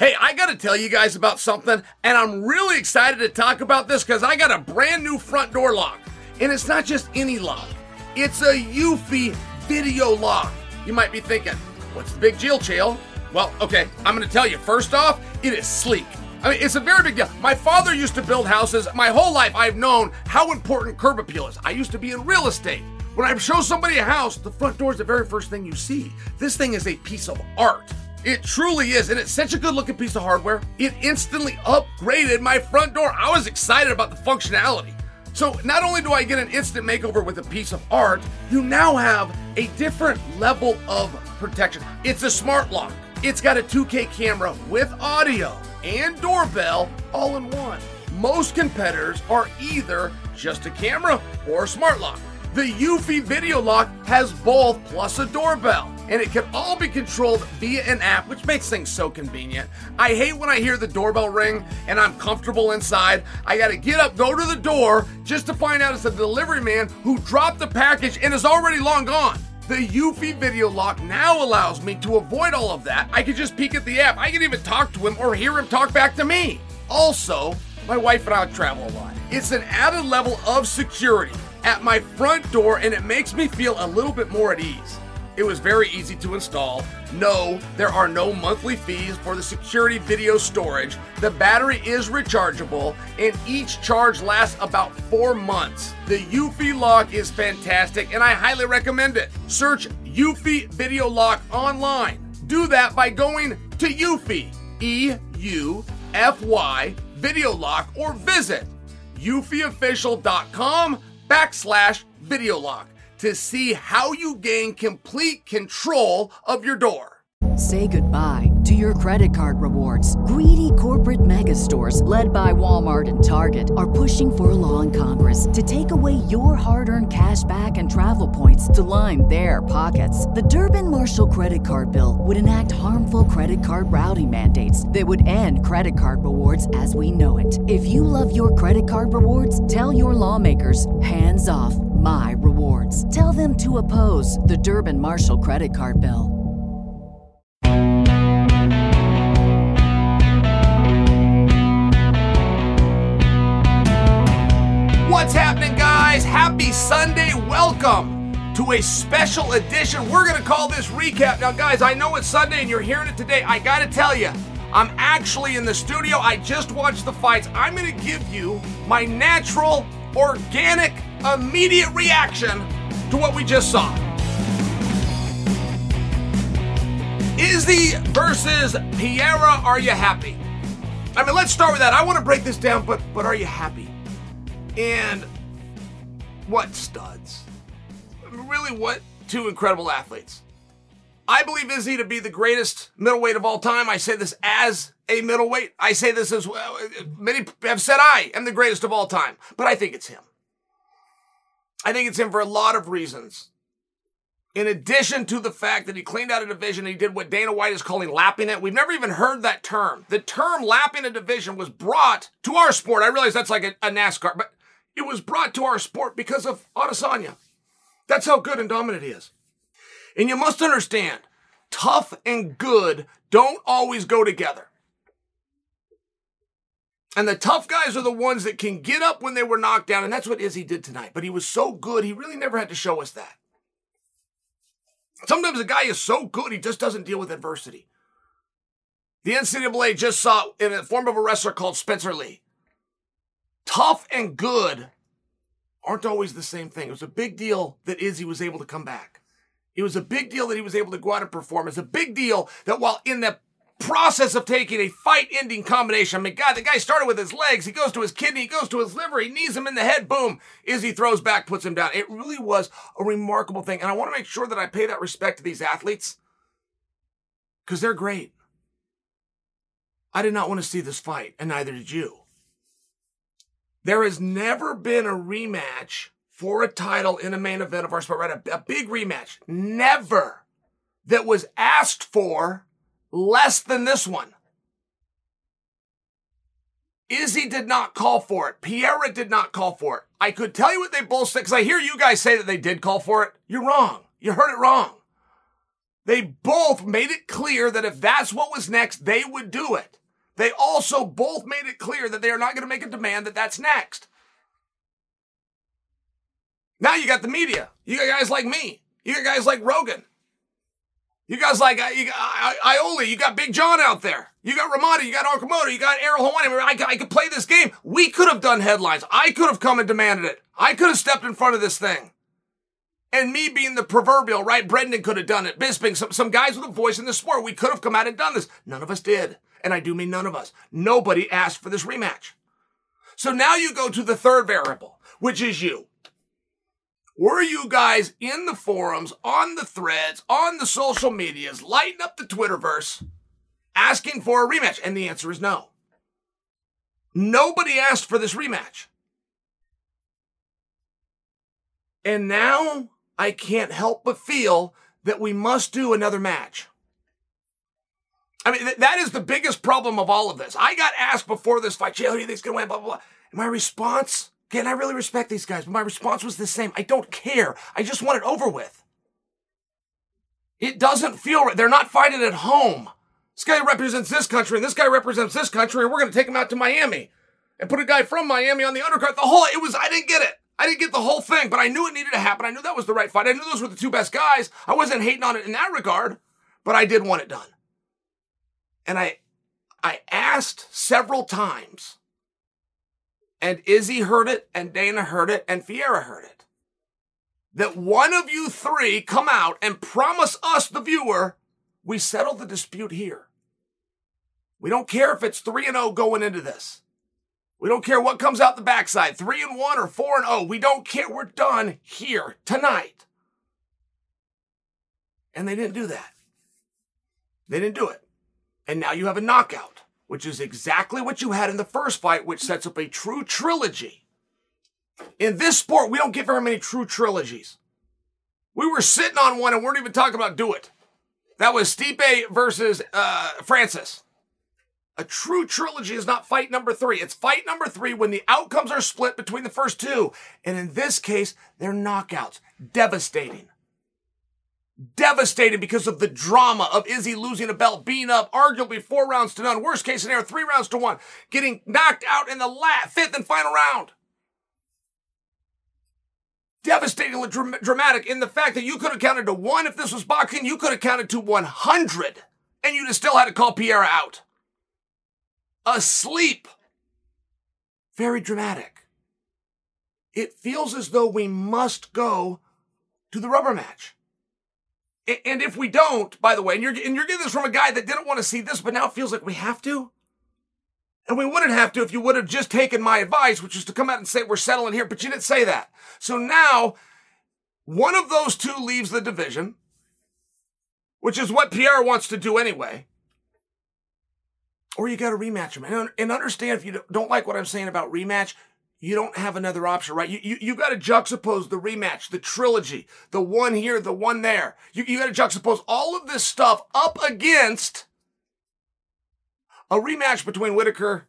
Hey, I got to tell you guys about something, and I'm really excited to talk about this because I got a brand new front door lock. And it's not just any lock, it's a Eufy video lock. You might be thinking, what's the big deal, Chael? Well, okay, I'm going to tell you. First off, it is sleek. I mean, it's a very big deal. My father used to build houses. My whole life, I've known how important curb appeal is. I used to be in real estate. When I show somebody a house, the front door is the very first thing you see. This thing is a piece of art. It truly is, and it's such a good looking piece of hardware. It instantly upgraded my front door. I was excited about the functionality. So, not only do I get an instant makeover with a piece of art, you now have a different level of protection. It's a smart lock, it's got a 2K camera with audio and doorbell all in one. Most competitors are either just a camera or a smart lock. The Eufy Video Lock has both plus a doorbell, and it can all be controlled via an app, which makes things so convenient. I hate when I hear the doorbell ring and I'm comfortable inside. I gotta get up, go to the door, just to find out it's a delivery man who dropped the package and is already long gone. The Eufy Video Lock now allows me to avoid all of that. I can just peek at the app. I can even talk to him or hear him talk back to me. Also, my wife and I travel a lot. It's an added level of security at my front door and it makes me feel a little bit more at ease. It was very easy to install. No, there are no monthly fees for the security video storage. The battery is rechargeable and each charge lasts about four months. The Eufy lock is fantastic and I highly recommend it. Search Eufy Video Lock online. Do that by going to Eufy, E U F Y, Video Lock, or visit eufyofficial.com backslash video lock to see how you gain complete control of your door. Say goodbye to your credit card rewards. Greedy corporate mega stores, led by Walmart and Target, are pushing for a law in Congress to take away your hard earned cash back and travel points to line their pockets. The Durbin Marshall credit card bill would enact harmful credit card routing mandates that would end credit card rewards as we know it. If you love your credit card rewards, tell your lawmakers hands off my rewards. Tell them to oppose the Durbin Marshall credit card bill. What's happening, guys? Happy Sunday. Welcome to a special edition. We're going to call this recap. Now, guys, I know it's Sunday and you're hearing it today. I got to tell you, I'm actually in the studio. I just watched the fights. I'm going to give you my natural, organic, immediate reaction to what we just saw. Izzy versus Pereira. Are you happy? I mean, let's start with that. I want to break this down, but but are you happy? And what studs? I mean, really, what two incredible athletes? I believe Izzy to be the greatest middleweight of all time. I say this as a middleweight. I say this as well. Many have said I am the greatest of all time, but I think it's him. I think it's him for a lot of reasons. In addition to the fact that he cleaned out a division, he did what Dana White is calling lapping it. We've never even heard that term. The term lapping a division was brought to our sport. I realize that's like a, a NASCAR, but it was brought to our sport because of Adesanya. That's how good and dominant he is. And you must understand, tough and good don't always go together. And the tough guys are the ones that can get up when they were knocked down. And that's what Izzy did tonight. But he was so good, he really never had to show us that. Sometimes a guy is so good, he just doesn't deal with adversity. The NCAA just saw in the form of a wrestler called Spencer Lee. Tough and good aren't always the same thing. It was a big deal that Izzy was able to come back. It was a big deal that he was able to go out and perform. It's a big deal that while in the process of taking a fight ending combination, I mean, God, the guy started with his legs. He goes to his kidney, he goes to his liver, he knees him in the head, boom. Izzy throws back, puts him down. It really was a remarkable thing. And I want to make sure that I pay that respect to these athletes because they're great. I did not want to see this fight, and neither did you. There has never been a rematch for a title in a main event of our sport, right? A, a big rematch. Never that was asked for less than this one. Izzy did not call for it. Pereira did not call for it. I could tell you what they both said because I hear you guys say that they did call for it. You're wrong. You heard it wrong. They both made it clear that if that's what was next, they would do it. They also both made it clear that they are not going to make a demand that that's next. Now you got the media. You got guys like me. You got guys like Rogan. You guys like you got Iole. You got Big John out there. You got Ramada. You got Okamoto. You got Ariel Helwani. I, I could play this game. We could have done headlines. I could have come and demanded it. I could have stepped in front of this thing. And me being the proverbial, right? Brendan could have done it. Bisping, some, some guys with a voice in the sport. We could have come out and done this. None of us did. And I do mean none of us. Nobody asked for this rematch. So now you go to the third variable, which is you. Were you guys in the forums, on the threads, on the social medias, lighting up the Twitterverse, asking for a rematch? And the answer is no. Nobody asked for this rematch. And now I can't help but feel that we must do another match. I mean, th- that is the biggest problem of all of this. I got asked before this fight, Jay, who do you think's to win? Blah, blah, blah. And my response, again, I really respect these guys, but my response was the same. I don't care. I just want it over with. It doesn't feel right. They're not fighting at home. This guy represents this country and this guy represents this country, and we're going to take him out to Miami and put a guy from Miami on the undercard. The whole, it was, I didn't get it. I didn't get the whole thing, but I knew it needed to happen. I knew that was the right fight. I knew those were the two best guys. I wasn't hating on it in that regard, but I did want it done. And I, I asked several times, and Izzy heard it, and Dana heard it, and Pereira heard it, that one of you three come out and promise us, the viewer, we settle the dispute here. We don't care if it's 3 and 0 going into this. We don't care what comes out the backside, three and one or four and oh. We don't care. We're done here tonight. And they didn't do that. They didn't do it. And now you have a knockout, which is exactly what you had in the first fight, which sets up a true trilogy. In this sport, we don't get very many true trilogies. We were sitting on one and weren't even talking about do it. That was Stipe versus uh, Francis. A true trilogy is not fight number three. It's fight number three when the outcomes are split between the first two. And in this case, they're knockouts. Devastating. Devastating because of the drama of Izzy losing a belt, being up arguably four rounds to none. Worst case scenario, three rounds to one. Getting knocked out in the last, fifth and final round. Devastatingly dramatic in the fact that you could have counted to one if this was boxing. You could have counted to 100 and you'd have still had to call Pereira out asleep. Very dramatic. It feels as though we must go to the rubber match. And if we don't, by the way, and you're, and you're getting this from a guy that didn't want to see this, but now it feels like we have to. And we wouldn't have to if you would have just taken my advice, which is to come out and say, we're settling here, but you didn't say that. So now, one of those two leaves the division, which is what Pierre wants to do anyway or you got to rematch them. And, understand if you don't like what I'm saying about rematch, you don't have another option, right? You, you, you got to juxtapose the rematch, the trilogy, the one here, the one there. You, you got to juxtapose all of this stuff up against a rematch between Whittaker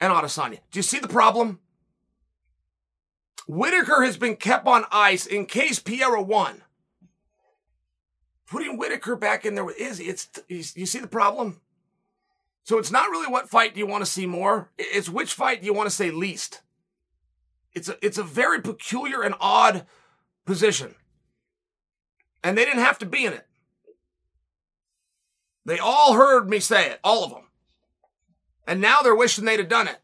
and Adesanya. Do you see the problem? Whittaker has been kept on ice in case Pereira won. Putting Whittaker back in there with Izzy, it's, you see the problem? So it's not really what fight do you want to see more. It's which fight do you want to say least. It's a, it's a very peculiar and odd position. And they didn't have to be in it. They all heard me say it, all of them. And now they're wishing they'd have done it.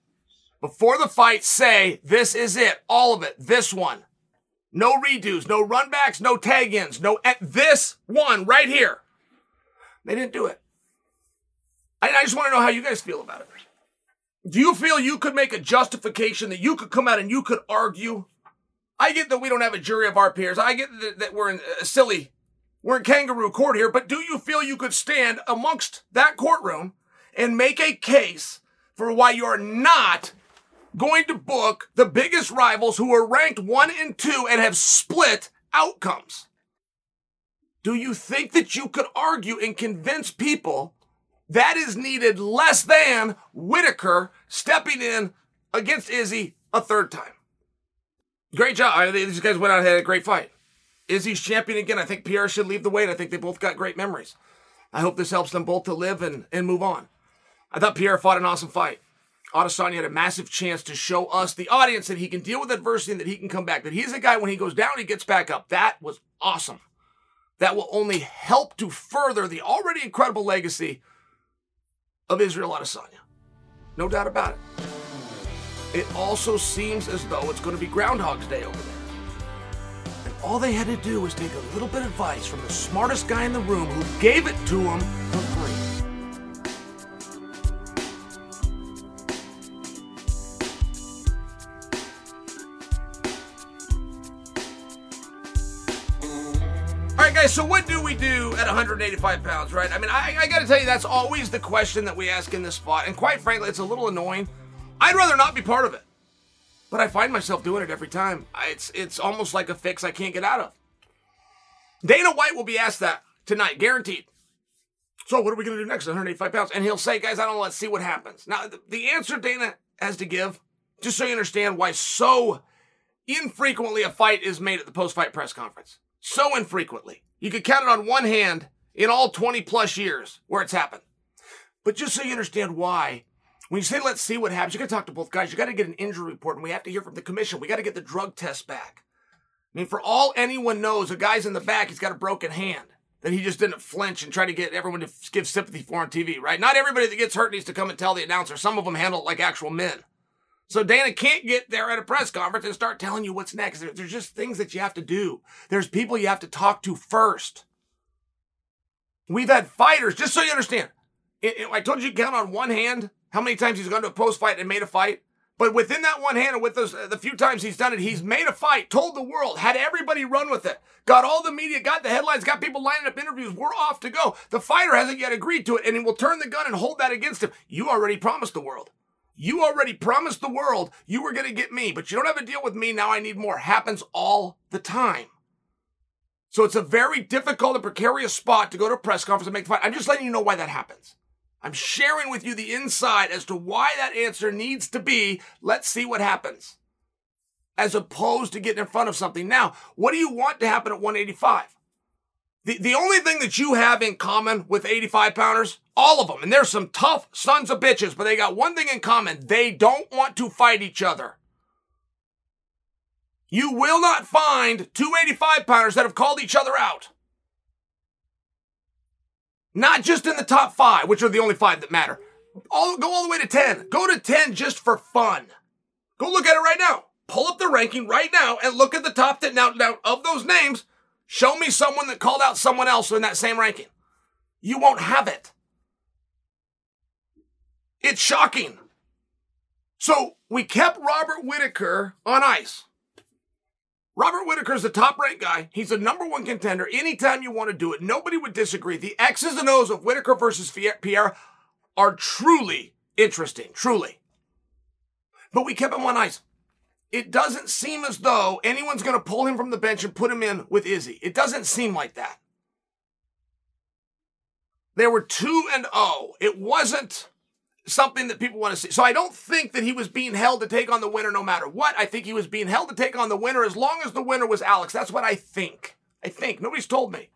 Before the fight, say, this is it, all of it, this one. No redos, no runbacks, no tag ins, no, at this one right here. They didn't do it. I, I just want to know how you guys feel about it. Do you feel you could make a justification that you could come out and you could argue? I get that we don't have a jury of our peers. I get that, we're in a silly, we're in kangaroo court here, but do you feel you could stand amongst that courtroom and make a case for why you're not going to book the biggest rivals who are ranked one and two and have split outcomes? Do you think that you could argue and convince people that is needed less than Whittaker stepping in against Izzy a third time. Great job. These guys went out and had a great fight. Izzy's champion again. I think Pierre should leave the weight. I think they both got great memories. I hope this helps them both to live and, and move on. I thought Pierre fought an awesome fight. Adesanya had a massive chance to show us, the audience, that he can deal with adversity and that he can come back. That he's a guy, when he goes down, he gets back up. That was awesome. That will only help to further the already incredible legacy of Israel Adesanya. No doubt about it. It also seems as though it's going to be Groundhog's Day over there. And all they had to do was take a little bit of advice from the smartest guy in the room who gave it to them for free. All right, guys, so what do we do at 185 pounds, right? I mean, I, I got to tell you, that's always the question that we ask in this spot. And quite frankly, it's a little annoying. I'd rather not be part of it. But I find myself doing it every time. It's, it's almost like a fix I can't get out of. Dana White will be asked that tonight, guaranteed. So, what are we going to do next? 185 pounds. And he'll say, guys, I don't know, let's see what happens. Now, the, the answer Dana has to give, just so you understand why so infrequently a fight is made at the post fight press conference. So infrequently. You could count it on one hand in all 20 plus years where it's happened. But just so you understand why, when you say let's see what happens, you got to talk to both guys. You got to get an injury report, and we have to hear from the commission. We got to get the drug test back. I mean, for all anyone knows, a guy's in the back, he's got a broken hand. That he just didn't flinch and try to get everyone to give sympathy for on TV, right? Not everybody that gets hurt needs to come and tell the announcer. Some of them handle it like actual men. So Dana can't get there at a press conference and start telling you what's next. There's just things that you have to do. There's people you have to talk to first. We've had fighters, just so you understand. I told you, count on one hand how many times he's gone to a post fight and made a fight. But within that one hand, and with those the few times he's done it, he's made a fight, told the world, had everybody run with it, got all the media, got the headlines, got people lining up interviews. We're off to go. The fighter hasn't yet agreed to it, and he will turn the gun and hold that against him. You already promised the world. You already promised the world you were going to get me, but you don't have a deal with me. Now I need more. Happens all the time. So it's a very difficult and precarious spot to go to a press conference and make the fight. I'm just letting you know why that happens. I'm sharing with you the inside as to why that answer needs to be let's see what happens, as opposed to getting in front of something. Now, what do you want to happen at 185? The, the only thing that you have in common with 85 pounders, all of them, and there's some tough sons of bitches, but they got one thing in common. They don't want to fight each other. You will not find two 85 pounders that have called each other out. Not just in the top five, which are the only five that matter. All, go all the way to 10. Go to 10 just for fun. Go look at it right now. Pull up the ranking right now and look at the top 10. Now, now of those names, show me someone that called out someone else in that same ranking. You won't have it. It's shocking. So we kept Robert Whittaker on ice. Robert Whittaker is the top ranked guy. He's the number one contender anytime you want to do it. Nobody would disagree. The X's and O's of Whittaker versus Pierre are truly interesting, truly. But we kept him on ice. It doesn't seem as though anyone's going to pull him from the bench and put him in with Izzy. It doesn't seem like that. There were 2 and 0. It wasn't something that people want to see. So I don't think that he was being held to take on the winner no matter what. I think he was being held to take on the winner as long as the winner was Alex. That's what I think. I think. Nobody's told me.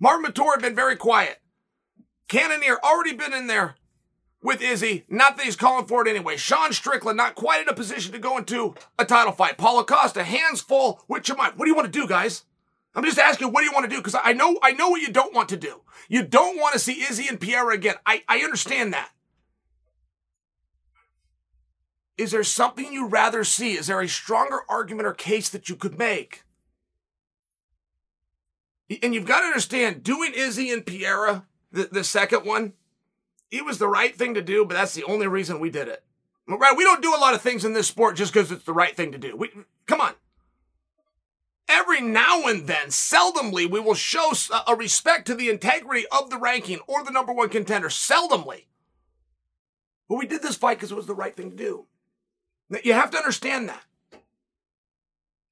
Marvin Vettori had been very quiet. Cannonier already been in there with Izzy. Not that he's calling for it anyway. Sean Strickland not quite in a position to go into a title fight. Paulo Costa, hands full. Which am I? What do you want to do, guys? I'm just asking, what do you want to do? Because I know, I know what you don't want to do. You don't want to see Izzy and Pierre again. I, I understand that. Is there something you'd rather see? Is there a stronger argument or case that you could make? And you've got to understand, doing Izzy and Pereira, the, the second one, it was the right thing to do, but that's the only reason we did it. Right? We don't do a lot of things in this sport just because it's the right thing to do. We, come on. Every now and then, seldomly, we will show a respect to the integrity of the ranking or the number one contender. Seldomly. But we did this fight because it was the right thing to do. You have to understand that.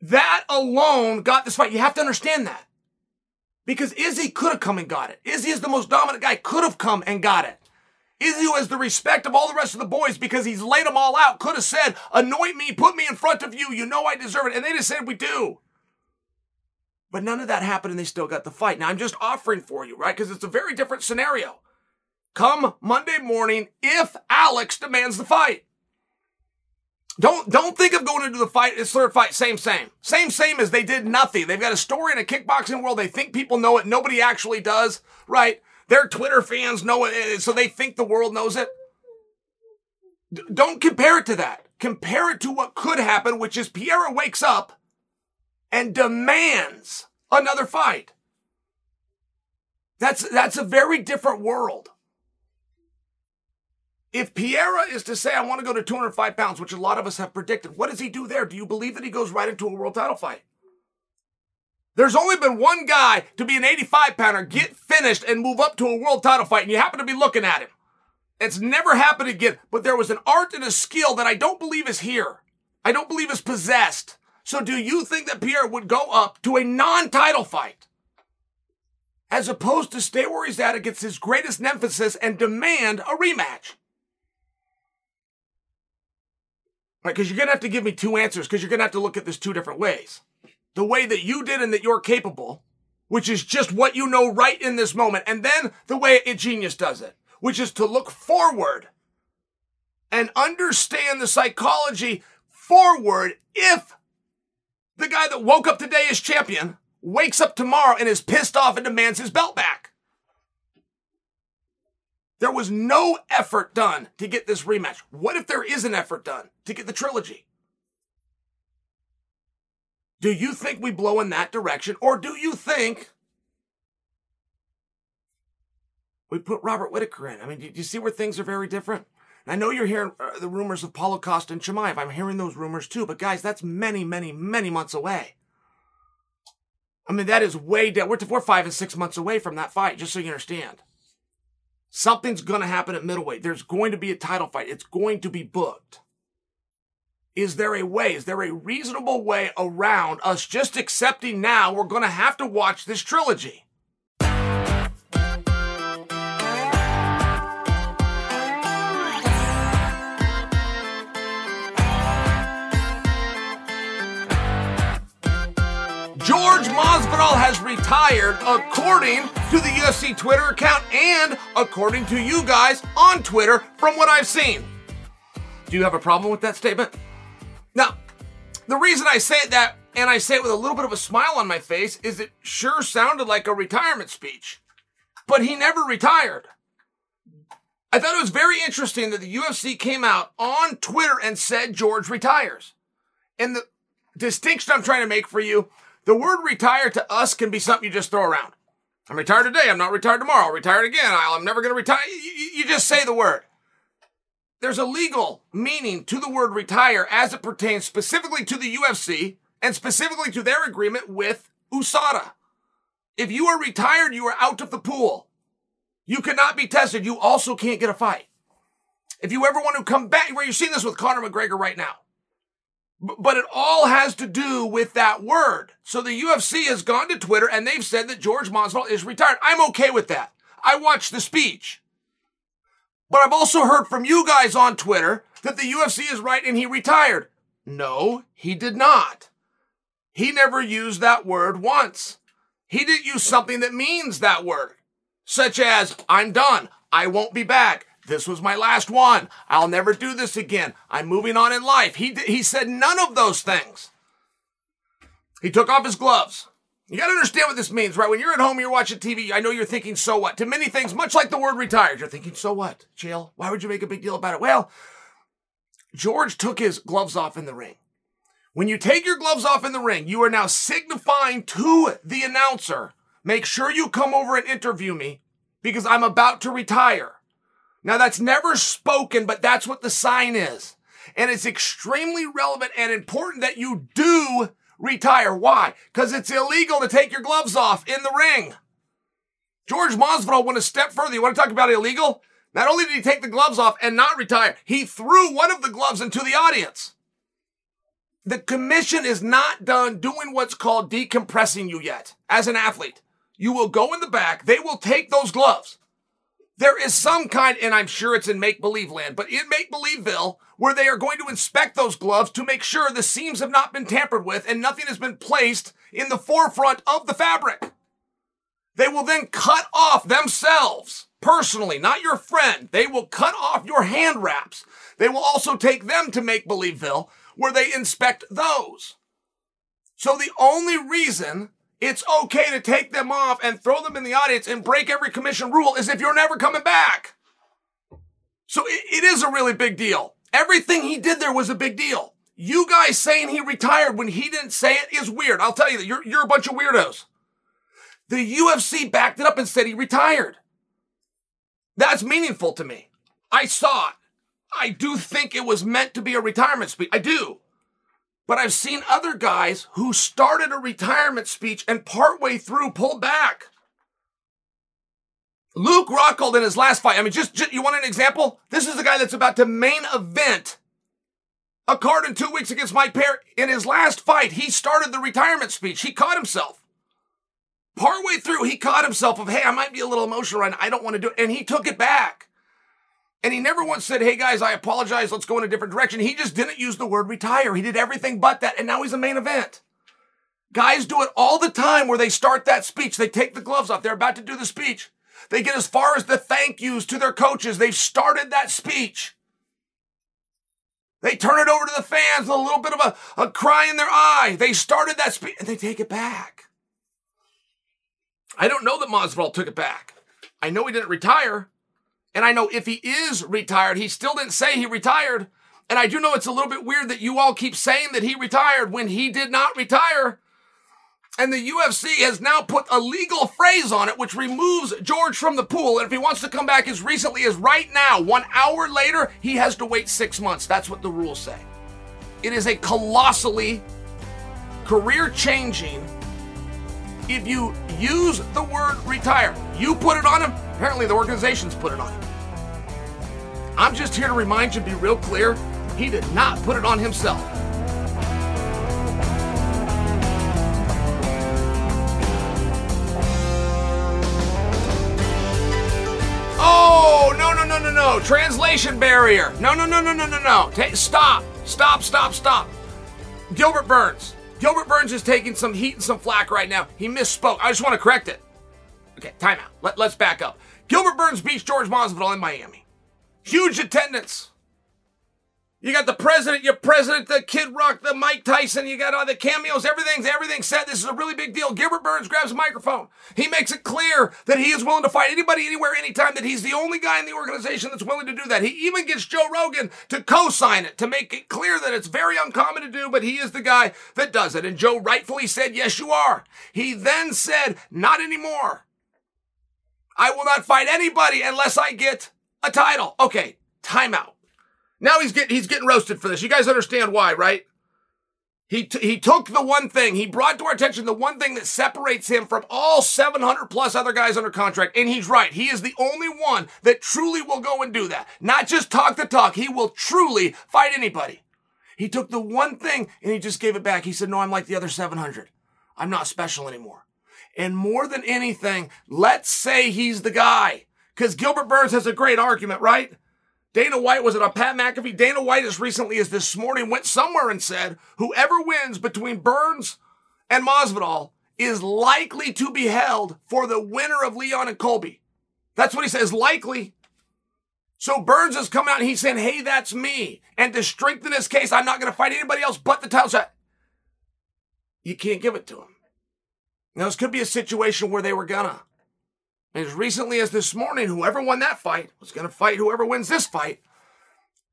That alone got this fight. You have to understand that. Because Izzy could have come and got it. Izzy is the most dominant guy, could have come and got it. Izzy, who has the respect of all the rest of the boys because he's laid them all out, could have said, anoint me, put me in front of you. You know I deserve it. And they just said, we do. But none of that happened and they still got the fight. Now I'm just offering for you, right? Because it's a very different scenario. Come Monday morning if Alex demands the fight. Don't don't think of going into the fight, it's third fight, same, same. Same, same as they did nothing. They've got a story in a kickboxing world. They think people know it. Nobody actually does, right? Their Twitter fans know it, so they think the world knows it. D- don't compare it to that. Compare it to what could happen, which is Pereira wakes up and demands another fight. That's, that's a very different world. If Pereira is to say, I want to go to 205 pounds, which a lot of us have predicted, what does he do there? Do you believe that he goes right into a world title fight? There's only been one guy to be an 85 pounder, get finished, and move up to a world title fight, and you happen to be looking at him. It's never happened again, but there was an art and a skill that I don't believe is here. I don't believe is possessed. So do you think that Pierre would go up to a non-title fight? As opposed to stay where he's at against his greatest nemesis and demand a rematch? Right, because you're going to have to give me two answers because you're going to have to look at this two different ways. The way that you did and that you're capable, which is just what you know right in this moment. And then the way a genius does it, which is to look forward and understand the psychology forward if the guy that woke up today as champion wakes up tomorrow and is pissed off and demands his belt back. There was no effort done to get this rematch. What if there is an effort done to get the trilogy? Do you think we blow in that direction? Or do you think we put Robert Whittaker in? I mean, do you see where things are very different? And I know you're hearing uh, the rumors of Costa and Chimaev. I'm hearing those rumors too. But guys, that's many, many, many months away. I mean, that is way down. We're five and six months away from that fight, just so you understand. Something's going to happen at middleweight. There's going to be a title fight. It's going to be booked. Is there a way? Is there a reasonable way around us just accepting now we're going to have to watch this trilogy? George Masvidal has retired according to the UFC Twitter account and according to you guys on Twitter from what I've seen. Do you have a problem with that statement? Now, the reason I say that and I say it with a little bit of a smile on my face is it sure sounded like a retirement speech. But he never retired. I thought it was very interesting that the UFC came out on Twitter and said George retires. And the distinction I'm trying to make for you the word retire to us can be something you just throw around. I'm retired today. I'm not retired tomorrow. I'll retire again. I'm never going to retire. You, you just say the word. There's a legal meaning to the word retire as it pertains specifically to the UFC and specifically to their agreement with USADA. If you are retired, you are out of the pool. You cannot be tested. You also can't get a fight. If you ever want to come back, where you're seeing this with Conor McGregor right now. But it all has to do with that word. So the UFC has gone to Twitter and they've said that George Masvidal is retired. I'm okay with that. I watched the speech. But I've also heard from you guys on Twitter that the UFC is right and he retired. No, he did not. He never used that word once. He didn't use something that means that word, such as, I'm done. I won't be back. This was my last one. I'll never do this again. I'm moving on in life. He, he said none of those things. He took off his gloves. You got to understand what this means, right? When you're at home, you're watching TV, I know you're thinking, so what? To many things, much like the word retired, you're thinking, so what? Chael, why would you make a big deal about it? Well, George took his gloves off in the ring. When you take your gloves off in the ring, you are now signifying to the announcer, make sure you come over and interview me because I'm about to retire. Now that's never spoken, but that's what the sign is. And it's extremely relevant and important that you do retire. Why? Because it's illegal to take your gloves off in the ring. George Masvidal went a step further. You want to talk about illegal? Not only did he take the gloves off and not retire, he threw one of the gloves into the audience. The commission is not done doing what's called decompressing you yet as an athlete. You will go in the back. They will take those gloves there is some kind, and I'm sure it's in make believe land, but in make believeville, where they are going to inspect those gloves to make sure the seams have not been tampered with and nothing has been placed in the forefront of the fabric. They will then cut off themselves personally, not your friend. They will cut off your hand wraps. They will also take them to make believeville where they inspect those. So the only reason it's okay to take them off and throw them in the audience and break every commission rule as if you're never coming back. So it, it is a really big deal. Everything he did there was a big deal. You guys saying he retired when he didn't say it is weird. I'll tell you that you're, you're a bunch of weirdos. The UFC backed it up and said he retired. That's meaningful to me. I saw it. I do think it was meant to be a retirement speech. I do. But I've seen other guys who started a retirement speech and partway through pulled back. Luke Rockhold in his last fight. I mean, just, just you want an example? This is the guy that's about to main event a card in two weeks against Mike Perry. In his last fight, he started the retirement speech. He caught himself. Partway through, he caught himself of, hey, I might be a little emotional right now. I don't want to do it. And he took it back. And he never once said, hey guys, I apologize. Let's go in a different direction. He just didn't use the word retire. He did everything but that. And now he's a main event. Guys do it all the time where they start that speech. They take the gloves off. They're about to do the speech. They get as far as the thank yous to their coaches. They've started that speech. They turn it over to the fans with a little bit of a, a cry in their eye. They started that speech and they take it back. I don't know that Masvidal took it back. I know he didn't retire. And I know if he is retired, he still didn't say he retired. And I do know it's a little bit weird that you all keep saying that he retired when he did not retire. And the UFC has now put a legal phrase on it, which removes George from the pool. And if he wants to come back as recently as right now, one hour later, he has to wait six months. That's what the rules say. It is a colossally career changing if you use the word retire. You put it on him, apparently the organizations put it on him. I'm just here to remind you, be real clear, he did not put it on himself. Oh, no, no, no, no, no. Translation barrier. No, no, no, no, no, no, no. Stop. Stop, stop, stop. Gilbert Burns. Gilbert Burns is taking some heat and some flack right now. He misspoke. I just want to correct it. Okay, timeout. Let, let's back up. Gilbert Burns beats George Masvidal in Miami. Huge attendance. You got the president, your president, the Kid Rock, the Mike Tyson. You got all the cameos. Everything's everything's set. This is a really big deal. Gilbert Burns grabs a microphone. He makes it clear that he is willing to fight anybody, anywhere, anytime. That he's the only guy in the organization that's willing to do that. He even gets Joe Rogan to co-sign it to make it clear that it's very uncommon to do, but he is the guy that does it. And Joe rightfully said, "Yes, you are." He then said, "Not anymore. I will not fight anybody unless I get a title." Okay, timeout. Now he's getting he's getting roasted for this. You guys understand why, right? He t- he took the one thing he brought to our attention the one thing that separates him from all 700 plus other guys under contract, and he's right. He is the only one that truly will go and do that. Not just talk the talk. He will truly fight anybody. He took the one thing and he just gave it back. He said, "No, I'm like the other 700. I'm not special anymore." And more than anything, let's say he's the guy. Because Gilbert Burns has a great argument, right? Dana White, was it on Pat McAfee? Dana White, as recently as this morning, went somewhere and said, whoever wins between Burns and Masvidal is likely to be held for the winner of Leon and Colby. That's what he says, likely. So Burns has come out and he's saying, hey, that's me. And to strengthen his case, I'm not going to fight anybody else but the title shot. You can't give it to him. Now, this could be a situation where they were gonna. As recently as this morning, whoever won that fight was going to fight whoever wins this fight.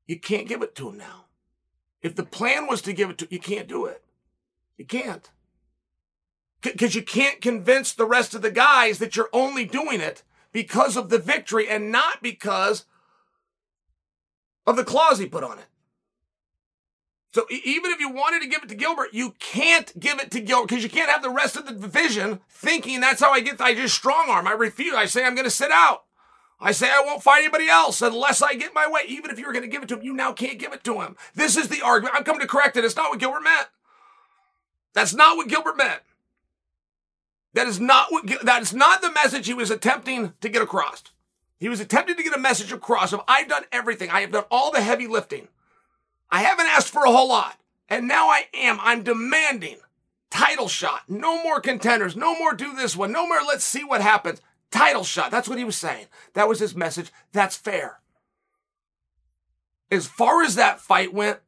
You can't give it to him now. If the plan was to give it to you, can't do it. You can't. Because you can't convince the rest of the guys that you're only doing it because of the victory and not because of the clause he put on it. So even if you wanted to give it to Gilbert, you can't give it to Gilbert because you can't have the rest of the division thinking that's how I get. I just strong arm. I refuse. I say I'm going to sit out. I say I won't fight anybody else unless I get my way. Even if you were going to give it to him, you now can't give it to him. This is the argument. I'm coming to correct it. It's not what Gilbert meant. That's not what Gilbert meant. That is not what that is not the message he was attempting to get across. He was attempting to get a message across of I've done everything. I have done all the heavy lifting. I haven't asked for a whole lot. And now I am. I'm demanding title shot. No more contenders. No more do this one. No more let's see what happens. Title shot. That's what he was saying. That was his message. That's fair. As far as that fight went,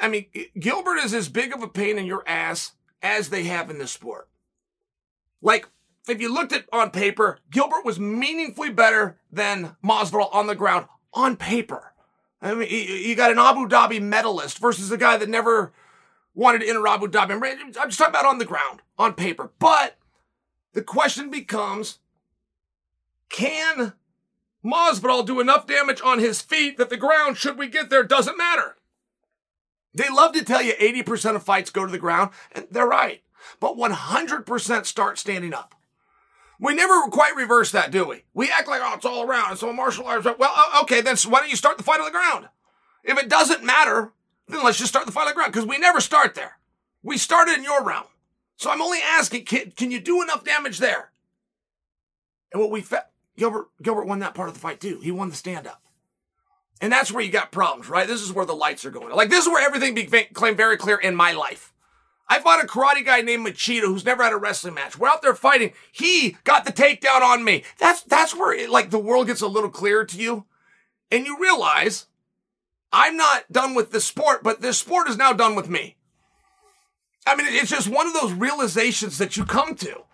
I mean, Gilbert is as big of a pain in your ass as they have in this sport. Like, if you looked at on paper, Gilbert was meaningfully better than Masvidal on the ground on paper. I mean, you got an Abu Dhabi medalist versus a guy that never wanted to enter Abu Dhabi. I'm just talking about on the ground, on paper. But the question becomes, can Masvidal do enough damage on his feet that the ground, should we get there, doesn't matter? They love to tell you 80% of fights go to the ground, and they're right. But 100% start standing up. We never quite reverse that, do we? We act like, oh, it's all around. It's all martial arts. Well, oh, okay, then why don't you start the fight on the ground? If it doesn't matter, then let's just start the fight on the ground because we never start there. We started in your realm. So I'm only asking, can, can you do enough damage there? And what we fa- Gilbert Gilbert won that part of the fight too. He won the stand up. And that's where you got problems, right? This is where the lights are going. Like this is where everything became very clear in my life. I fought a karate guy named Machida who's never had a wrestling match. We're out there fighting. He got the takedown on me. That's, that's where it, like the world gets a little clearer to you. And you realize I'm not done with this sport, but this sport is now done with me. I mean, it's just one of those realizations that you come to.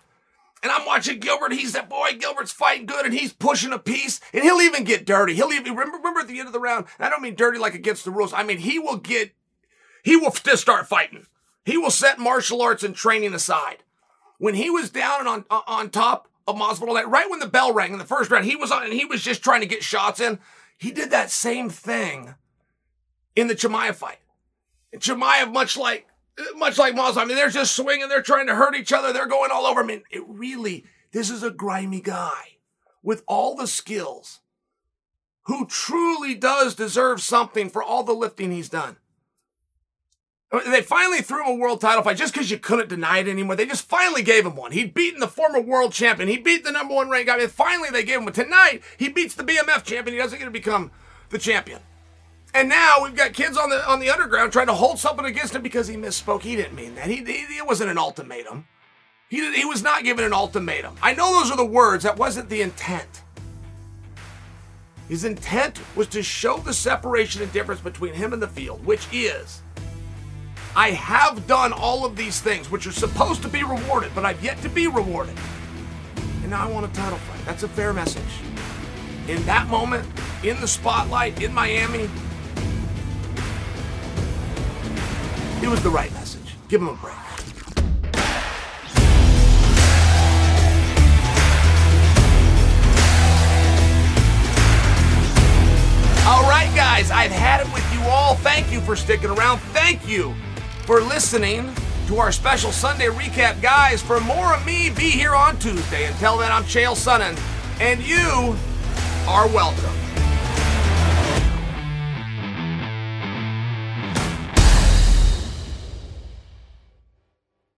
And I'm watching Gilbert. He's that boy. Gilbert's fighting good and he's pushing a piece and he'll even get dirty. He'll even remember, remember at the end of the round. I don't mean dirty like against the rules. I mean, he will get, he will just start fighting. He will set martial arts and training aside. When he was down and on on top of Masvidal, that right when the bell rang in the first round, he was on and he was just trying to get shots in. He did that same thing in the Chimaev fight. And much like much like Masvidal, I mean, they're just swinging, they're trying to hurt each other, they're going all over. I mean, it really, this is a grimy guy with all the skills who truly does deserve something for all the lifting he's done. They finally threw him a world title fight just because you couldn't deny it anymore. They just finally gave him one. He'd beaten the former world champion. He beat the number one ranked guy. And finally, they gave him one. Tonight, he beats the BMF champion. He doesn't get to become the champion. And now we've got kids on the on the underground trying to hold something against him because he misspoke. He didn't mean that. He, he it wasn't an ultimatum. He he was not given an ultimatum. I know those are the words. That wasn't the intent. His intent was to show the separation and difference between him and the field, which is I have done all of these things, which are supposed to be rewarded, but I've yet to be rewarded. And now I want a title fight. That's a fair message. In that moment, in the spotlight, in Miami, it was the right message. Give him a break. All right, guys, I've had it with you all. Thank you for sticking around. Thank you for listening to our special Sunday recap. Guys, for more of me, be here on Tuesday. Until then, I'm Chael Sonnen, and you are welcome.